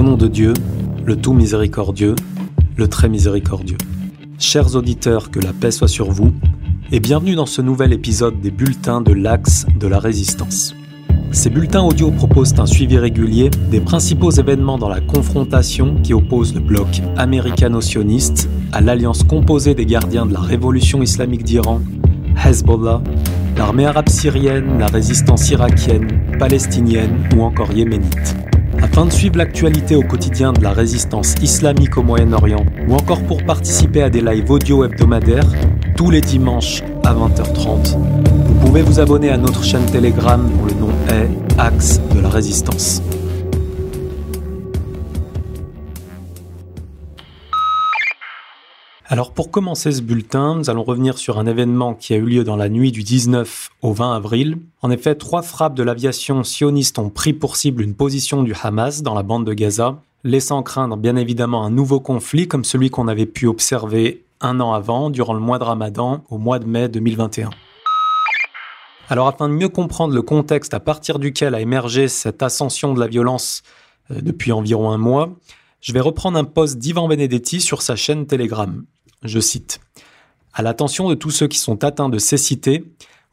Au nom de Dieu, le tout miséricordieux, le très miséricordieux. Chers auditeurs, que la paix soit sur vous, et bienvenue dans ce nouvel épisode des bulletins de l'Axe de la Résistance. Ces bulletins audio proposent un suivi régulier des principaux événements dans la confrontation qui oppose le bloc américano-sioniste à l'alliance composée des gardiens de la révolution islamique d'Iran, Hezbollah, l'armée arabe syrienne, la résistance irakienne, palestinienne ou encore yéménite. Afin de suivre l'actualité au quotidien de la résistance islamique au Moyen-Orient ou encore pour participer à des lives audio hebdomadaires tous les dimanches à 20h30, vous pouvez vous abonner à notre chaîne Telegram dont le nom est Axe de la Résistance. Alors pour commencer ce bulletin, nous allons revenir sur un événement qui a eu lieu dans la nuit du 19 au 20 avril. En effet, trois frappes de l'aviation sioniste ont pris pour cible une position du Hamas dans la bande de Gaza, laissant craindre bien évidemment un nouveau conflit comme celui qu'on avait pu observer un an avant, durant le mois de Ramadan, au mois de mai 2021. Alors afin de mieux comprendre le contexte à partir duquel a émergé cette ascension de la violence euh, depuis environ un mois, je vais reprendre un post d'Ivan Benedetti sur sa chaîne Telegram. Je cite À l'attention de tous ceux qui sont atteints de cécité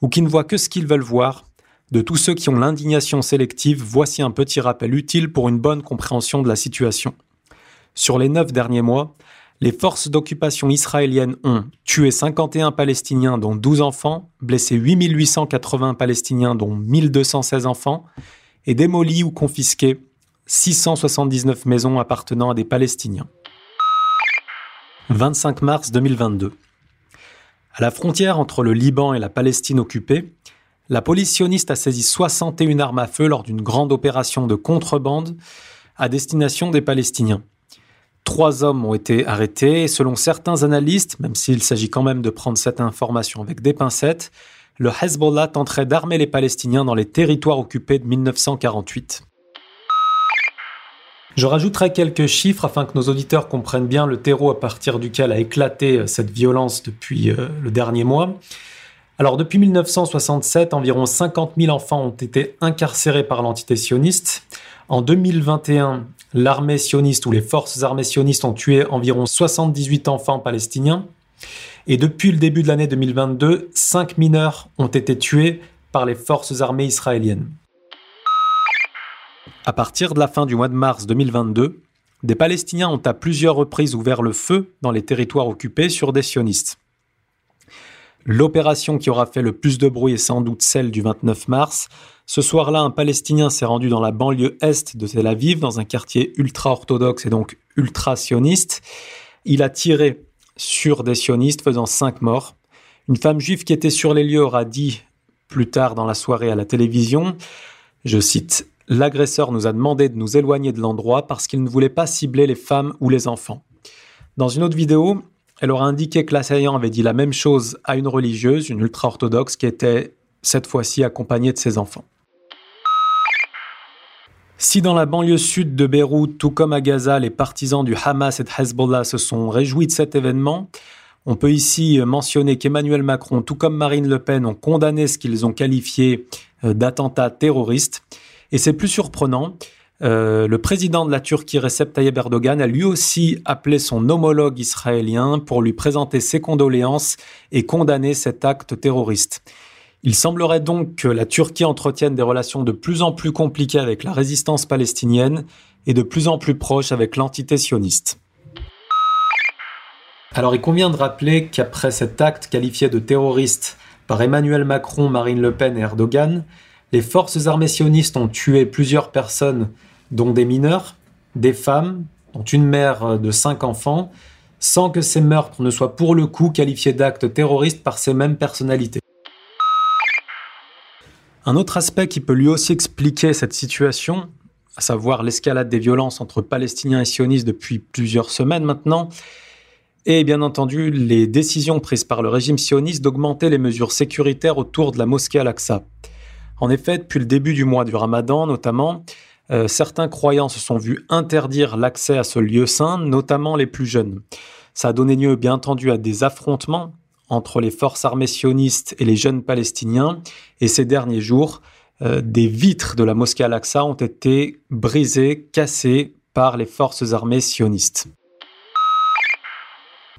ou qui ne voient que ce qu'ils veulent voir, de tous ceux qui ont l'indignation sélective, voici un petit rappel utile pour une bonne compréhension de la situation. Sur les neuf derniers mois, les forces d'occupation israéliennes ont tué 51 Palestiniens, dont 12 enfants, blessé 8880 Palestiniens, dont 1216 enfants, et démoli ou confisqué 679 maisons appartenant à des Palestiniens. 25 mars 2022. À la frontière entre le Liban et la Palestine occupée, la police sioniste a saisi 61 armes à feu lors d'une grande opération de contrebande à destination des Palestiniens. Trois hommes ont été arrêtés et selon certains analystes, même s'il s'agit quand même de prendre cette information avec des pincettes, le Hezbollah tenterait d'armer les Palestiniens dans les territoires occupés de 1948. Je rajouterai quelques chiffres afin que nos auditeurs comprennent bien le terreau à partir duquel a éclaté euh, cette violence depuis euh, le dernier mois. Alors depuis 1967, environ 50 000 enfants ont été incarcérés par l'entité sioniste. En 2021, l'armée sioniste ou les forces armées sionistes ont tué environ 78 enfants palestiniens. Et depuis le début de l'année 2022, 5 mineurs ont été tués par les forces armées israéliennes. À partir de la fin du mois de mars 2022, des Palestiniens ont à plusieurs reprises ouvert le feu dans les territoires occupés sur des sionistes. L'opération qui aura fait le plus de bruit est sans doute celle du 29 mars. Ce soir-là, un Palestinien s'est rendu dans la banlieue est de Tel Aviv, dans un quartier ultra-orthodoxe et donc ultra-sioniste. Il a tiré sur des sionistes, faisant cinq morts. Une femme juive qui était sur les lieux aura dit plus tard dans la soirée à la télévision, je cite, L'agresseur nous a demandé de nous éloigner de l'endroit parce qu'il ne voulait pas cibler les femmes ou les enfants. Dans une autre vidéo, elle aura indiqué que l'assaillant avait dit la même chose à une religieuse, une ultra-orthodoxe, qui était cette fois-ci accompagnée de ses enfants. Si dans la banlieue sud de Beyrouth, tout comme à Gaza, les partisans du Hamas et de Hezbollah se sont réjouis de cet événement, on peut ici mentionner qu'Emmanuel Macron, tout comme Marine Le Pen, ont condamné ce qu'ils ont qualifié euh, d'attentat terroriste. Et c'est plus surprenant, euh, le président de la Turquie, Recep Tayyip Erdogan, a lui aussi appelé son homologue israélien pour lui présenter ses condoléances et condamner cet acte terroriste. Il semblerait donc que la Turquie entretienne des relations de plus en plus compliquées avec la résistance palestinienne et de plus en plus proches avec l'entité sioniste. Alors il convient de rappeler qu'après cet acte qualifié de terroriste par Emmanuel Macron, Marine Le Pen et Erdogan, les forces armées sionistes ont tué plusieurs personnes, dont des mineurs, des femmes, dont une mère de cinq enfants, sans que ces meurtres ne soient pour le coup qualifiés d'actes terroristes par ces mêmes personnalités. Un autre aspect qui peut lui aussi expliquer cette situation, à savoir l'escalade des violences entre Palestiniens et sionistes depuis plusieurs semaines maintenant, et bien entendu les décisions prises par le régime sioniste d'augmenter les mesures sécuritaires autour de la mosquée Al-Aqsa. En effet, depuis le début du mois du Ramadan notamment, euh, certains croyants se sont vus interdire l'accès à ce lieu saint, notamment les plus jeunes. Ça a donné lieu bien entendu à des affrontements entre les forces armées sionistes et les jeunes palestiniens, et ces derniers jours, euh, des vitres de la mosquée Al-Aqsa ont été brisées, cassées par les forces armées sionistes.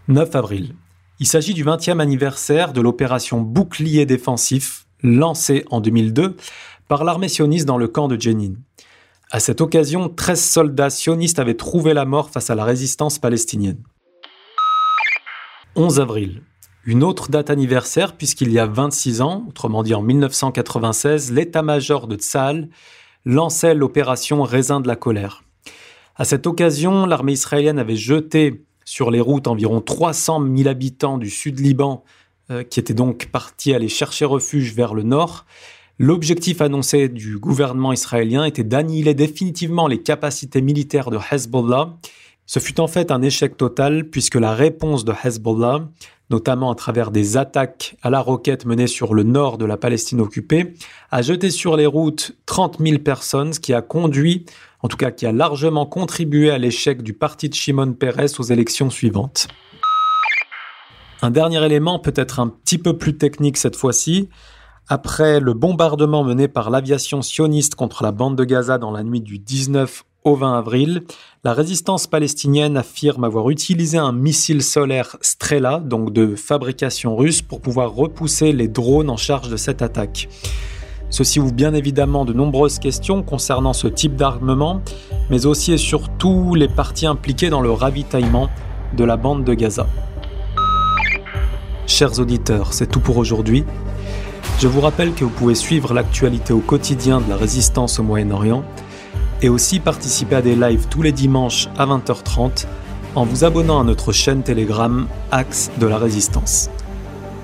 9 avril. Il s'agit du 20e anniversaire de l'opération Bouclier défensif, lancée en 2002 par l'armée sioniste dans le camp de Jenin. À cette occasion, 13 soldats sionistes avaient trouvé la mort face à la résistance palestinienne. 11 avril. Une autre date anniversaire puisqu'il y a 26 ans, autrement dit en 1996, l'état-major de Tzal lançait l'opération Raisin de la colère. À cette occasion, l'armée israélienne avait jeté sur les routes environ 300 000 habitants du sud Liban qui étaient donc partis aller chercher refuge vers le nord. L'objectif annoncé du gouvernement israélien était d'annihiler définitivement les capacités militaires de Hezbollah. Ce fut en fait un échec total puisque la réponse de Hezbollah, notamment à travers des attaques à la roquette menées sur le nord de la Palestine occupée, a jeté sur les routes 30 000 personnes, ce qui a conduit en tout cas qui a largement contribué à l'échec du parti de Shimon Peres aux élections suivantes. Un dernier élément, peut-être un petit peu plus technique cette fois-ci. Après le bombardement mené par l'aviation sioniste contre la bande de Gaza dans la nuit du 19 au 20 avril, la résistance palestinienne affirme avoir utilisé un missile solaire Strela, donc de fabrication russe, pour pouvoir repousser les drones en charge de cette attaque. Ceci ouvre bien évidemment de nombreuses questions concernant ce type d'armement, mais aussi et surtout les parties impliquées dans le ravitaillement de la bande de Gaza. Chers auditeurs, c'est tout pour aujourd'hui. Je vous rappelle que vous pouvez suivre l'actualité au quotidien de la résistance au Moyen-Orient et aussi participer à des lives tous les dimanches à 20h30 en vous abonnant à notre chaîne Telegram Axe de la Résistance.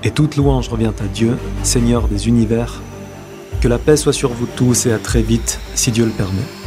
Et toute louange revient à Dieu, Seigneur des univers, que la paix soit sur vous tous et à très vite, si Dieu le permet.